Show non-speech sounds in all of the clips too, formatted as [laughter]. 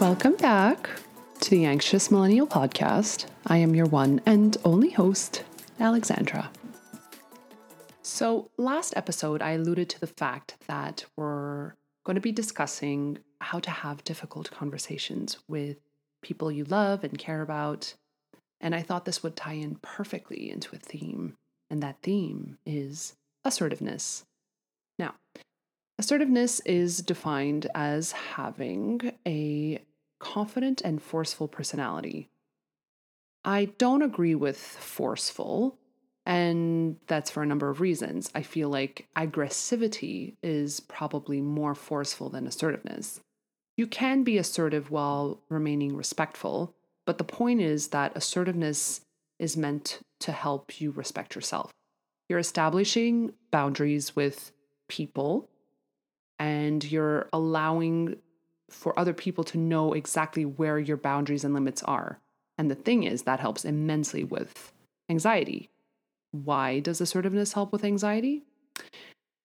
Welcome back to the Anxious Millennial Podcast. I am your one and only host, Alexandra. So, last episode, I alluded to the fact that we're going to be discussing how to have difficult conversations with people you love and care about. And I thought this would tie in perfectly into a theme, and that theme is assertiveness. Now, assertiveness is defined as having a confident and forceful personality. I don't agree with forceful, and that's for a number of reasons. I feel like aggressivity is probably more forceful than assertiveness. You can be assertive while remaining respectful, but the point is that assertiveness is meant to help you respect yourself. You're establishing boundaries with people and you're allowing for other people to know exactly where your boundaries and limits are. And the thing is, that helps immensely with anxiety. Why does assertiveness help with anxiety?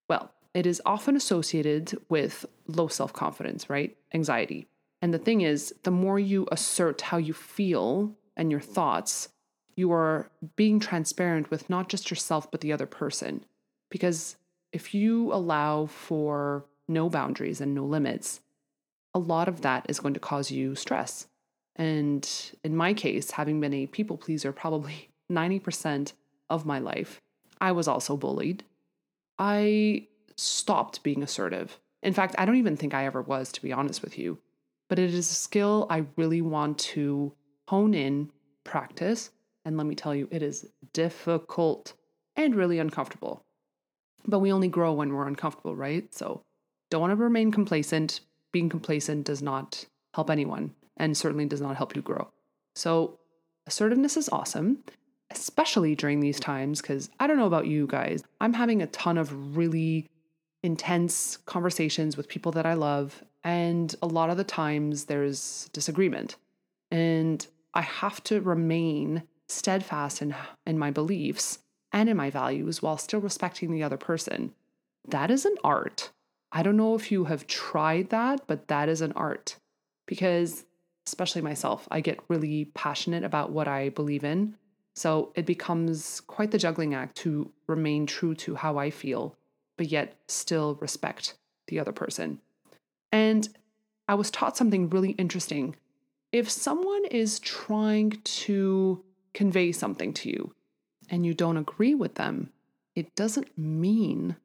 Well, it is often associated with low self confidence, right? Anxiety. And the thing is, the more you assert how you feel and your thoughts, you are being transparent with not just yourself, but the other person. Because if you allow for no boundaries and no limits, a lot of that is going to cause you stress. And in my case, having been a people pleaser probably [laughs] 90% of my life, I was also bullied. I stopped being assertive. In fact, I don't even think I ever was, to be honest with you. But it is a skill I really want to hone in, practice, and let me tell you, it is difficult and really uncomfortable. But we only grow when we're uncomfortable, right? So don't want to remain complacent. Being complacent does not help anyone and certainly does not help you grow. So assertiveness is awesome especially during these times, because I don't know about you guys, I'm having a ton of really intense conversations with people that I love. And a lot of the times there's disagreement. And I have to remain steadfast in, in my beliefs and in my values while still respecting the other person. That is an art. I don't know if you have tried that, but that is an art because, especially myself, I get really passionate about what I believe in. So it becomes quite the juggling act to remain true to how I feel, but yet still respect the other person. And I was taught something really interesting. If someone is trying to convey something to you and you don't agree with them, it doesn't mean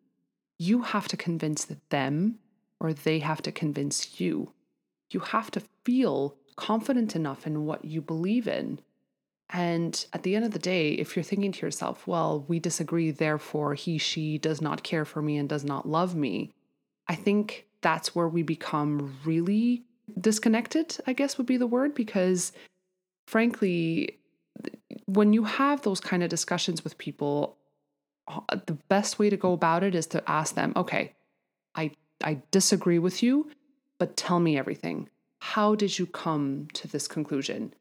you have to convince them or they have to convince you. You have to feel confident enough in what you believe in and at the end of the day, if you're thinking to yourself, well, we disagree, therefore he, she does not care for me and does not love me, I think that's where we become really disconnected, I guess would be the word, because frankly, when you have those kind of discussions with people, uh, the best way to go about it is to ask them, okay, I, I disagree with you, but tell me everything. How did you come to this conclusion?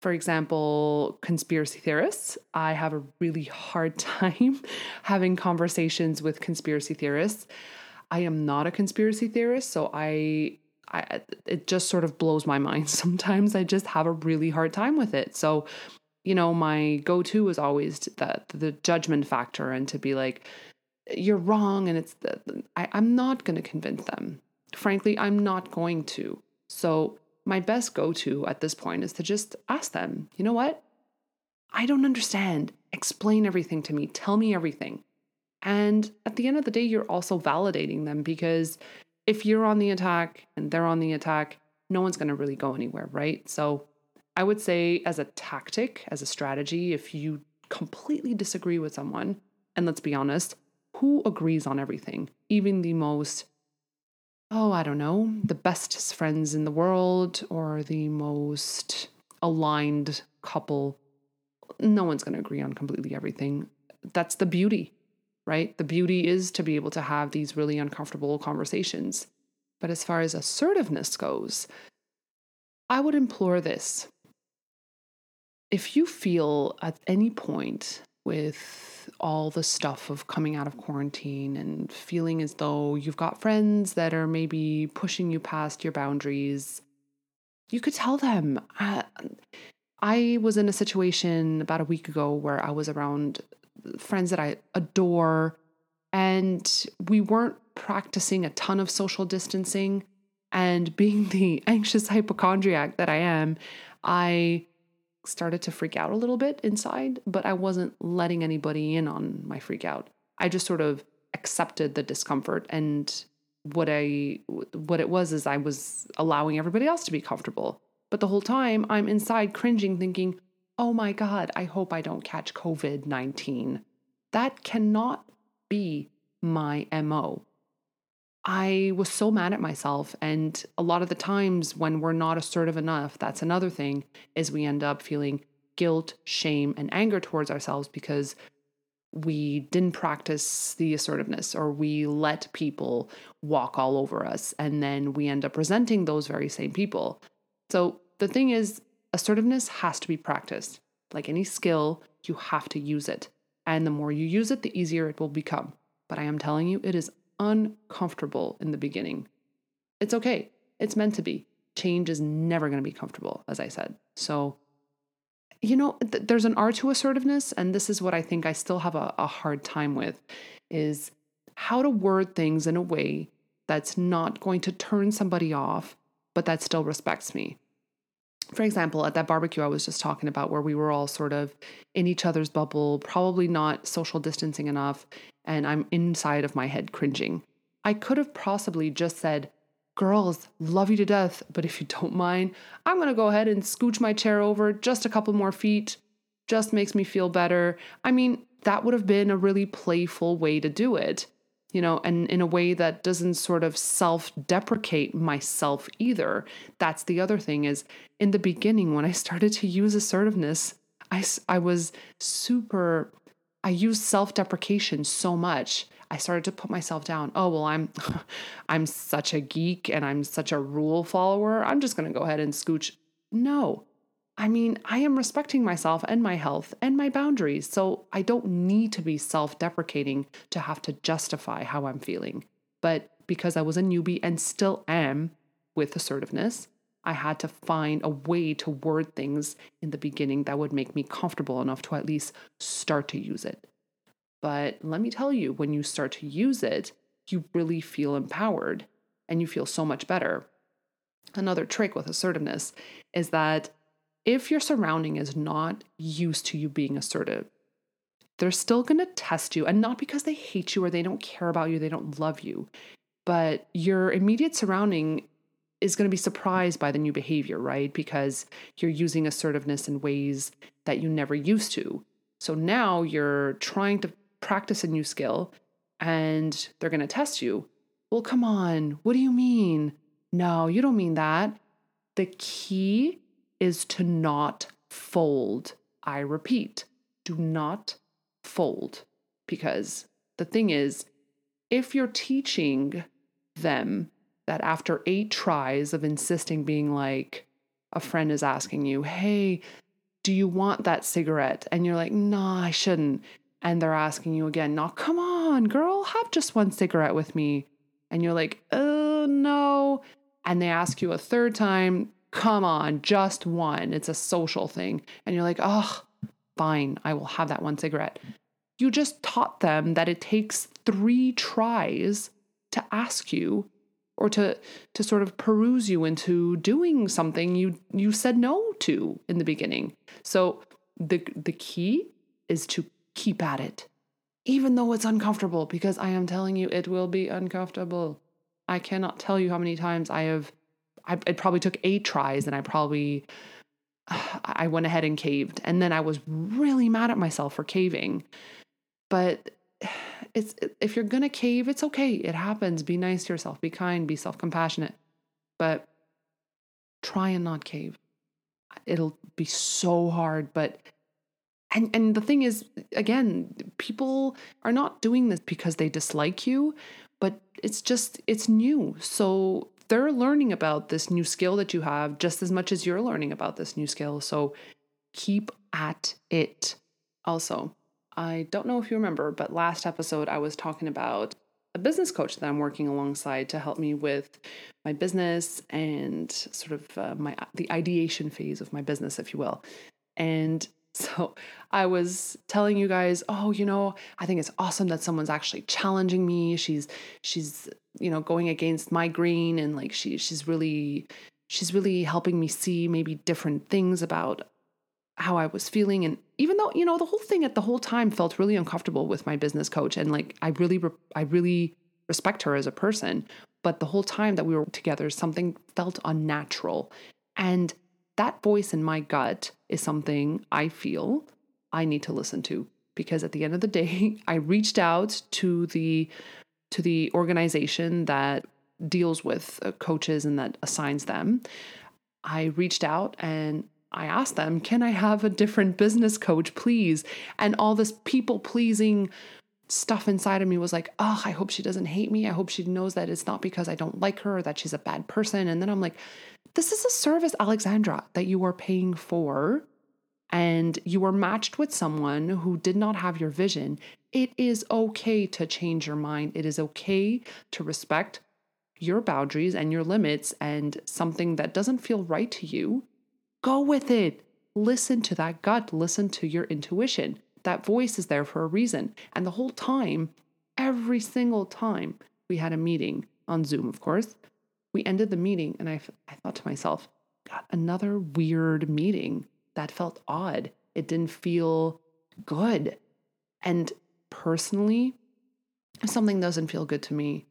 for example, conspiracy theorists. I have a really hard [laughs] time having conversations with conspiracy theorists. I am not a conspiracy theorist, so I, I it just sort of blows my mind. [laughs] Sometimes I just have a really hard time with it. So, you know, my go-to is always that the judgment factor and to be like, you're wrong, and it's the, I, I'm not going to convince them. Frankly, I'm not going to. So my best go to at this point is to just ask them, you know what? I don't understand. Explain everything to me. Tell me everything. And at the end of the day, you're also validating them because if you're on the attack and they're on the attack, no one's going to really go anywhere, right? So I would say, as a tactic, as a strategy, if you completely disagree with someone, and let's be honest, who agrees on everything? Even the most oh, I don't know, the best friends in the world or the most aligned couple. No one's going to agree on completely everything. That's the beauty, right? The beauty is to be able to have these really uncomfortable conversations. But as far as assertiveness goes, I would implore this. If you feel at any point with all the stuff of coming out of quarantine and feeling as though you've got friends that are maybe pushing you past your boundaries, you could tell them. Uh, I was in a situation about a week ago where I was around friends that I adore, and we weren't practicing a ton of social distancing. And being the [laughs] anxious hypochondriac that I am, I started to freak out a little bit inside, but I wasn't letting anybody in on my freak out. I just sort of accepted the discomfort and what I what it was is I was allowing everybody else to be comfortable. But the whole time I'm inside cringing thinking, "Oh my god, I hope I don't catch COVID-19." That cannot be my MO. I was so mad at myself. And a lot of the times when we're not assertive enough, that's another thing, is we end up feeling guilt, shame, and anger towards ourselves because we didn't practice the assertiveness or we let people walk all over us. And then we end up resenting those very same people. So the thing is, assertiveness has to be practiced. Like any skill, you have to use it. And the more you use it, the easier it will become. But I am telling you, it is uncomfortable in the beginning. It's okay. It's meant to be. Change is never going to be comfortable, as I said. So, you know, th- there's an art to assertiveness, and this is what I think I still have a, a hard time with is how to word things in a way that's not going to turn somebody off, but that still respects me. For example, at that barbecue I was just talking about, where we were all sort of in each other's bubble, probably not social distancing enough, and I'm inside of my head cringing. I could have possibly just said, Girls, love you to death, but if you don't mind, I'm gonna go ahead and scooch my chair over just a couple more feet. Just makes me feel better. I mean, that would have been a really playful way to do it, you know, and in a way that doesn't sort of self deprecate myself either. That's the other thing is in the beginning, when I started to use assertiveness, I, I was super I used self-deprecation so much. I started to put myself down. Oh, well, I'm [laughs] I'm such a geek and I'm such a rule follower. I'm just going to go ahead and scooch. No. I mean, I am respecting myself and my health and my boundaries. So I don't need to be self-deprecating to have to justify how I'm feeling. But because I was a newbie and still am with assertiveness, I had to find a way to word things in the beginning that would make me comfortable enough to at least start to use it. But let me tell you, when you start to use it, you really feel empowered and you feel so much better. Another trick with assertiveness is that if your surrounding is not used to you being assertive, they're still going to test you, and not because they hate you or they don't care about you, they don't love you, but your immediate surrounding is going to be surprised by the new behavior, right? Because you're using assertiveness in ways that you never used to. So now you're trying to practice a new skill and they're going to test you. Well, come on. What do you mean? No, you don't mean that. The key is to not fold. I repeat, do not fold. Because the thing is, if you're teaching them that after eight tries of insisting, being like, a friend is asking you, Hey, do you want that cigarette? And you're like, No, I shouldn't. And they're asking you again, No, come on, girl, have just one cigarette with me. And you're like, Oh, no. And they ask you a third time, Come on, just one. It's a social thing. And you're like, Oh, fine, I will have that one cigarette. You just taught them that it takes three tries to ask you or to to sort of peruse you into doing something you you said no to in the beginning. So the the key is to keep at it even though it's uncomfortable because I am telling you it will be uncomfortable. I cannot tell you how many times I have I, it probably took 8 tries and I probably I went ahead and caved and then I was really mad at myself for caving. But it's if you're gonna cave, it's okay. It happens. Be nice to yourself. Be kind. Be self compassionate. But try and not cave. It'll be so hard, but and and the thing is again people are not doing this because they dislike you but it's just it's new so they're learning about this new skill that you have just as much as you're learning about this new skill so keep at it also I don't know if you remember, but last episode I was talking about a business coach that I'm working alongside to help me with my business and sort of uh, my the ideation phase of my business, if you will. And [laughs] so I was telling you guys, oh, you know, I think it's awesome that someone's actually challenging me. She's she's you know going against my green and like she she's really she's really helping me see maybe different things about how I was feeling. And even though, you know, the whole thing at the whole time felt really uncomfortable with my business coach. And like, I really, I really respect her as a person. But the whole time that we were together, something felt unnatural. And that voice in my gut is something I feel I need to listen to because at the end of the day, [laughs] I reached out to the to the organization that deals with uh, coaches and that assigns them. I reached out and I asked them, Can I have a different business coach, please? And all this people pleasing stuff inside of me was like, Oh, I hope she doesn't hate me. I hope she knows that it's not because I don't like her or that she's a bad person. And then I'm like, This is a service, Alexandra, that you are paying for. And you were matched with someone who did not have your vision. It is okay to change your mind. It is okay to respect your boundaries and your limits and something that doesn't feel right to you Go with it. Listen to that gut, listen to your intuition. That voice is there for a reason. And the whole time, every single time we had a meeting on Zoom, of course, we ended the meeting and I, I thought to myself, God, another weird meeting that felt odd. It didn't feel good. And personally, if something doesn't feel good to me,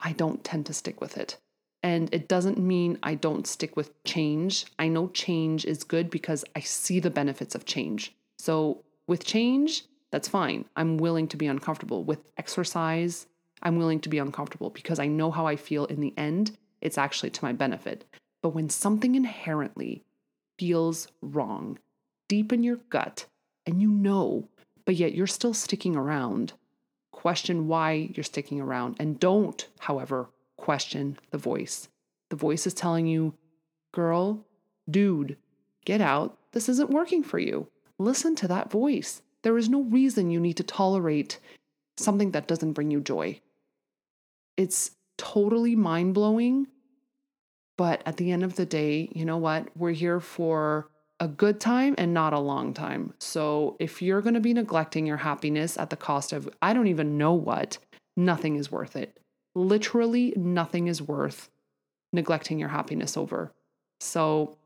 I don't tend to stick with it. And it doesn't mean I don't stick with change. I know change is good because I see the benefits of change. So with change, that's fine. I'm willing to be uncomfortable. With exercise, I'm willing to be uncomfortable because I know how I feel in the end. It's actually to my benefit. But when something inherently feels wrong, deep in your gut, and you know, but yet you're still sticking around, question why you're sticking around. And don't, however, question the voice. The voice is telling you, girl, dude, get out. This isn't working for you. Listen to that voice. There is no reason you need to tolerate something that doesn't bring you joy. It's totally mind blowing. But at the end of the day, you know what? We're here for a good time and not a long time. So if you're going to be neglecting your happiness at the cost of, I don't even know what, nothing is worth it literally nothing is worth neglecting your happiness over. So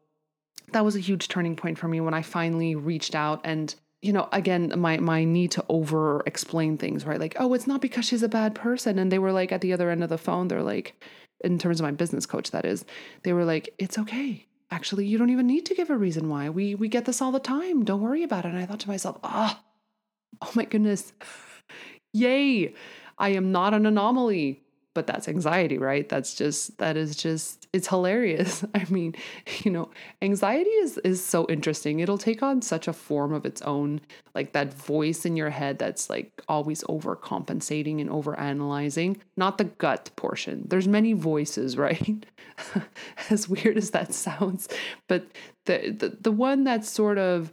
that was a huge turning point for me when I finally reached out and you know again my my need to over explain things right? Like oh it's not because she's a bad person. And they were like at the other end of the phone they're like in terms of my business coach that is they were like it's okay. Actually you don't even need to give a reason why. We we get this all the time. Don't worry about it. And i thought to myself ah oh, oh my goodness. Yay. I am not an anomaly but that's anxiety right? That's just that is just it's hilarious. [laughs] I mean you know anxiety is is so interesting. It'll take on such a form of its own like that voice in your head that's like always overcompensating and overanalyzing. Not the gut portion. There's many voices [laughs] right? As weird as that sounds. But the, the the one that's sort of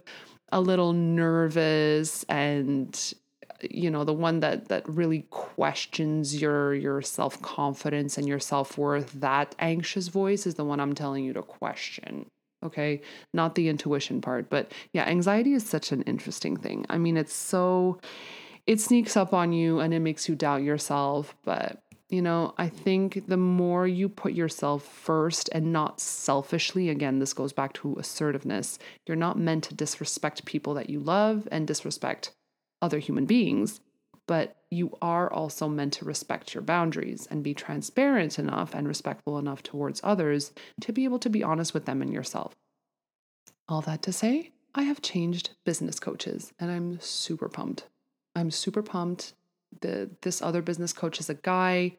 a little nervous and you know the one that that really questions your your self-confidence and your self-worth that anxious voice is the one i'm telling you to question okay? Not the intuition part but yeah anxiety is such an interesting thing. I mean it's so it sneaks up on you and it makes you doubt yourself but you know i think the more you put yourself first and not selfishly again this goes back to assertiveness you're not meant to disrespect people that you love and disrespect other human beings, but you are also meant to respect your boundaries and be transparent enough and respectful enough towards others to be able to be honest with them and yourself. All that to say, I have changed business coaches and I'm super pumped. I'm super pumped. The this other business coach is a guy.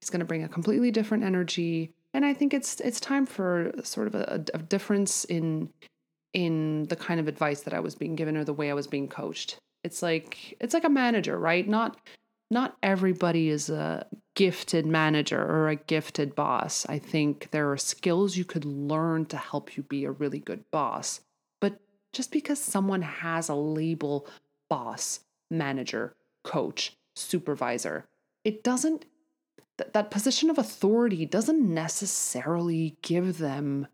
He's going to bring a completely different energy, and I think it's it's time for sort of a, a difference in in the kind of advice that I was being given or the way I was being coached it's like it's like a manager right not not everybody is a gifted manager or a gifted boss i think there are skills you could learn to help you be a really good boss but just because someone has a label boss manager, coach, supervisor. It doesn't, th- that position of authority doesn't necessarily give them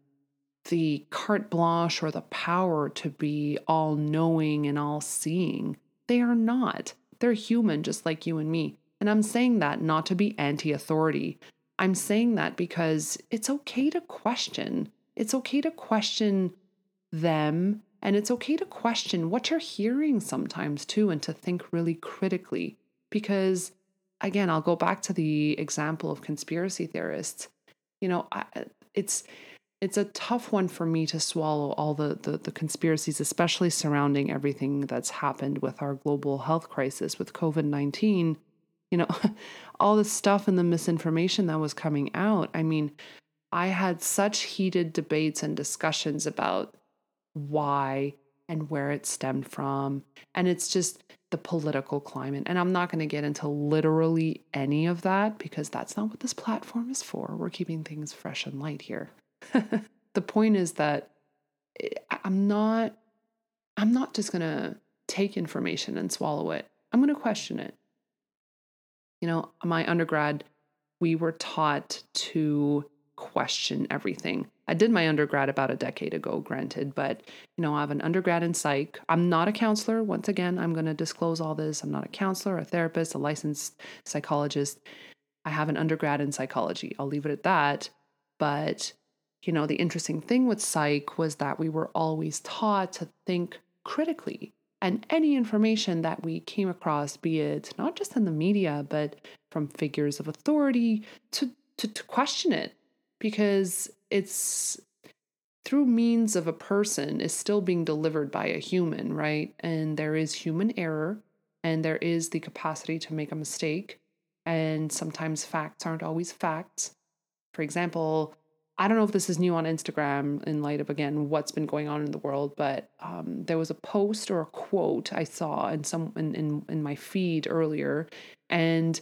the carte blanche or the power to be all knowing and all seeing. They are not. They're human just like you and me. And I'm saying that not to be anti authority. I'm saying that because it's okay to question. It's okay to question them and it's okay to question what you're hearing sometimes too and to think really critically. Because again, I'll go back to the example of conspiracy theorists. You know, I, it's it's a tough one for me to swallow all the, the, the conspiracies, especially surrounding everything that's happened with our global health crisis with COVID 19. You know, [laughs] all the stuff and the misinformation that was coming out. I mean, I had such heated debates and discussions about why and where it stemmed from. And it's just the political climate. And I'm not going to get into literally any of that because that's not what this platform is for. We're keeping things fresh and light here. [laughs] the point is that I'm not I'm not just going to take information and swallow it. I'm going to question it. You know, my undergrad we were taught to question everything. I did my undergrad about a decade ago, granted, but you know, I have an undergrad in psych. I'm not a counselor. Once again, I'm going to disclose all this. I'm not a counselor, a therapist, a licensed psychologist. I have an undergrad in psychology. I'll leave it at that. But you know, the interesting thing with psych was that we were always taught to think critically. And any information that we came across, be it not just in the media, but from figures of authority, to, to, to question it. Because it's through means of a person is still being delivered by a human, right? And there is human error and there is the capacity to make a mistake. And sometimes facts aren't always facts. For example, I don't know if this is new on Instagram in light of again what's been going on in the world, but um, there was a post or a quote I saw in some in in, in my feed earlier, and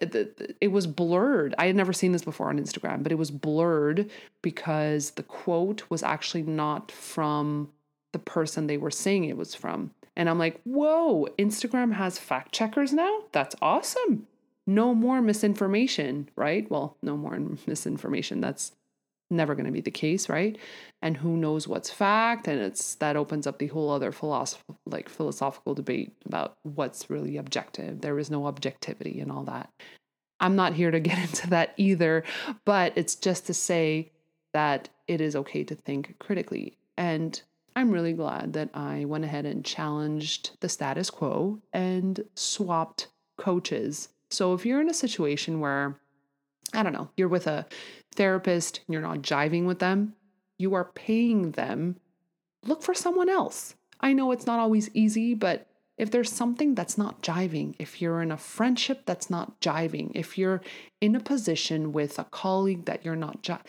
it, it was blurred. I had never seen this before on Instagram, but it was blurred because the quote was actually not from the person they were saying it was from. And I'm like, whoa, Instagram has fact checkers now? That's awesome. No more misinformation, right? Well, no more misinformation. That's never going to be the case, right? And who knows what's fact? And it's that opens up the whole other philosoph- like philosophical debate about what's really objective. There is no objectivity and all that. I'm not here to get [laughs] into that either, but it's just to say that it is okay to think critically. And I'm really glad that I went ahead and challenged the status quo and swapped coaches. So if you're in a situation where I don't know, you're with a therapist, and you're not jiving with them, you are paying them, look for someone else. I know it's not always easy, but if there's something that's not jiving, if you're in a friendship that's not jiving, if you're in a position with a colleague that you're not jiving,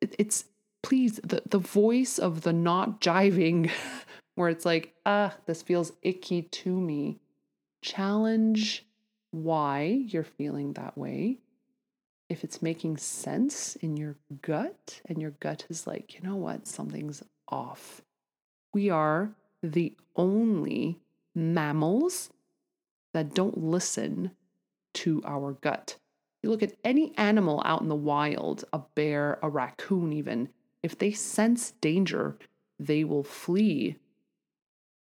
it's please the, the voice of the not jiving [laughs] where it's like, ah, this feels icky to me. Challenge why you're feeling that way if it's making sense in your gut and your gut is like, you know what, something's off. We are the only mammals that don't listen to our gut. You look at any animal out in the wild, a bear, a raccoon, even, if they sense danger, they will flee.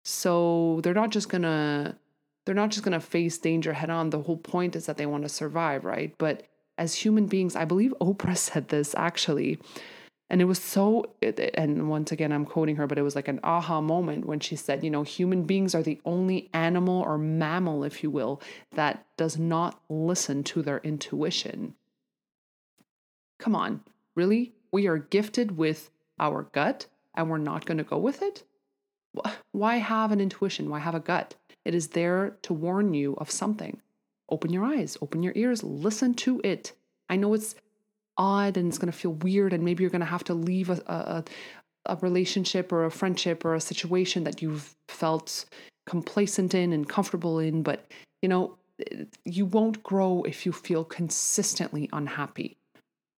So they're not just gonna they're not just gonna face danger head on. The whole point is that they want to survive, right? But as human beings, I believe Oprah [laughs] said this actually. And it was so, and once again, I'm quoting her, but it was like an aha moment when she said, you know, human beings are the only animal or mammal, if you will, that does not listen to their intuition. Come on, really? We are gifted with our gut and we're not going to go with it? Why have an intuition? Why have a gut? It is there to warn you of something open your eyes, open your ears, listen to it. I know it's odd and it's going to feel weird, and maybe you're going to have to leave a, a, a relationship or a friendship or a situation that you've felt complacent in and comfortable in, but you know, you won't grow if you feel consistently unhappy.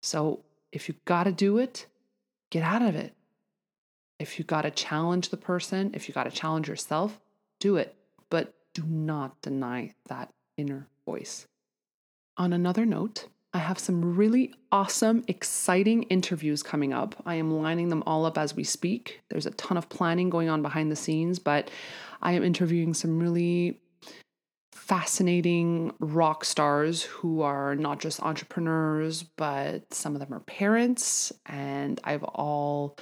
So if you got to do it, get out of it. If you got to challenge the person, if you got to challenge yourself, do it. but do not deny that inner voice. On another note, I have some really awesome, exciting interviews coming up. I am lining them all up as we speak. There's a ton of planning going on behind the scenes, but I am interviewing some really fascinating rock stars who are not just entrepreneurs, but some of them are parents. And I've all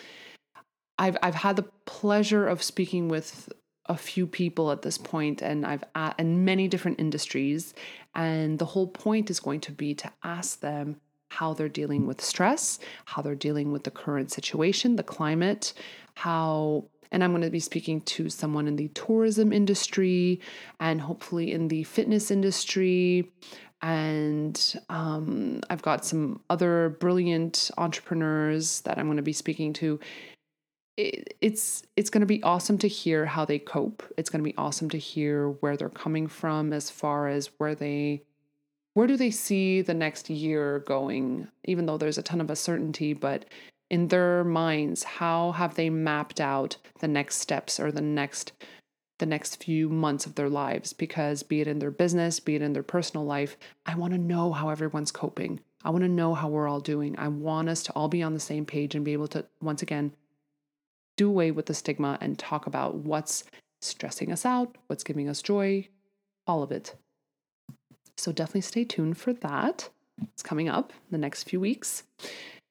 I've I've had the pleasure of speaking with a few people at this point and I've at, in many different industries and the whole point is going to be to ask them how they're dealing with stress, how they're dealing with the current situation, the climate, how and I'm going to be speaking to someone in the tourism industry and hopefully in the fitness industry. And um, I've got some other brilliant entrepreneurs that I'm going to be speaking to it's it's going to be awesome to hear how they cope. It's going to be awesome to hear where they're coming from as far as where they where do they see the next year going even though there's a ton of uncertainty but in their minds how have they mapped out the next steps or the next the next few months of their lives? Because be it in their business be it in their personal life i want to know how everyone's coping. I want to know how we're all doing. I want us to all be on the same page and be able to once again do away with the stigma and talk about what's stressing us out, what's giving us joy, all of it. So definitely stay tuned for that. It's coming up in the next few weeks.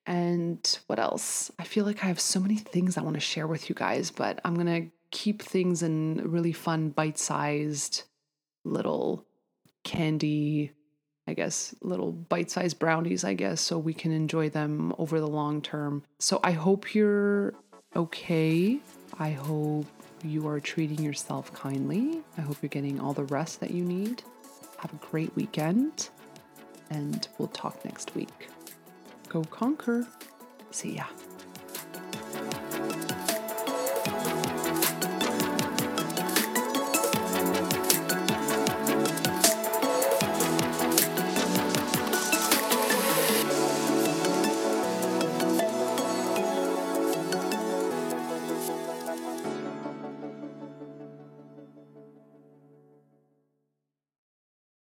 And what else? I feel like I have so many things I want to share with you guys, but I'm going to keep things in really fun, bite sized little candy, I guess, little bite sized brownies, I guess, so we can enjoy them over the long term. So I hope you're okay. I hope you are treating yourself kindly. I hope you're getting all the rest that you need. Have a great weekend, and we'll talk next week. Go conquer. See ya.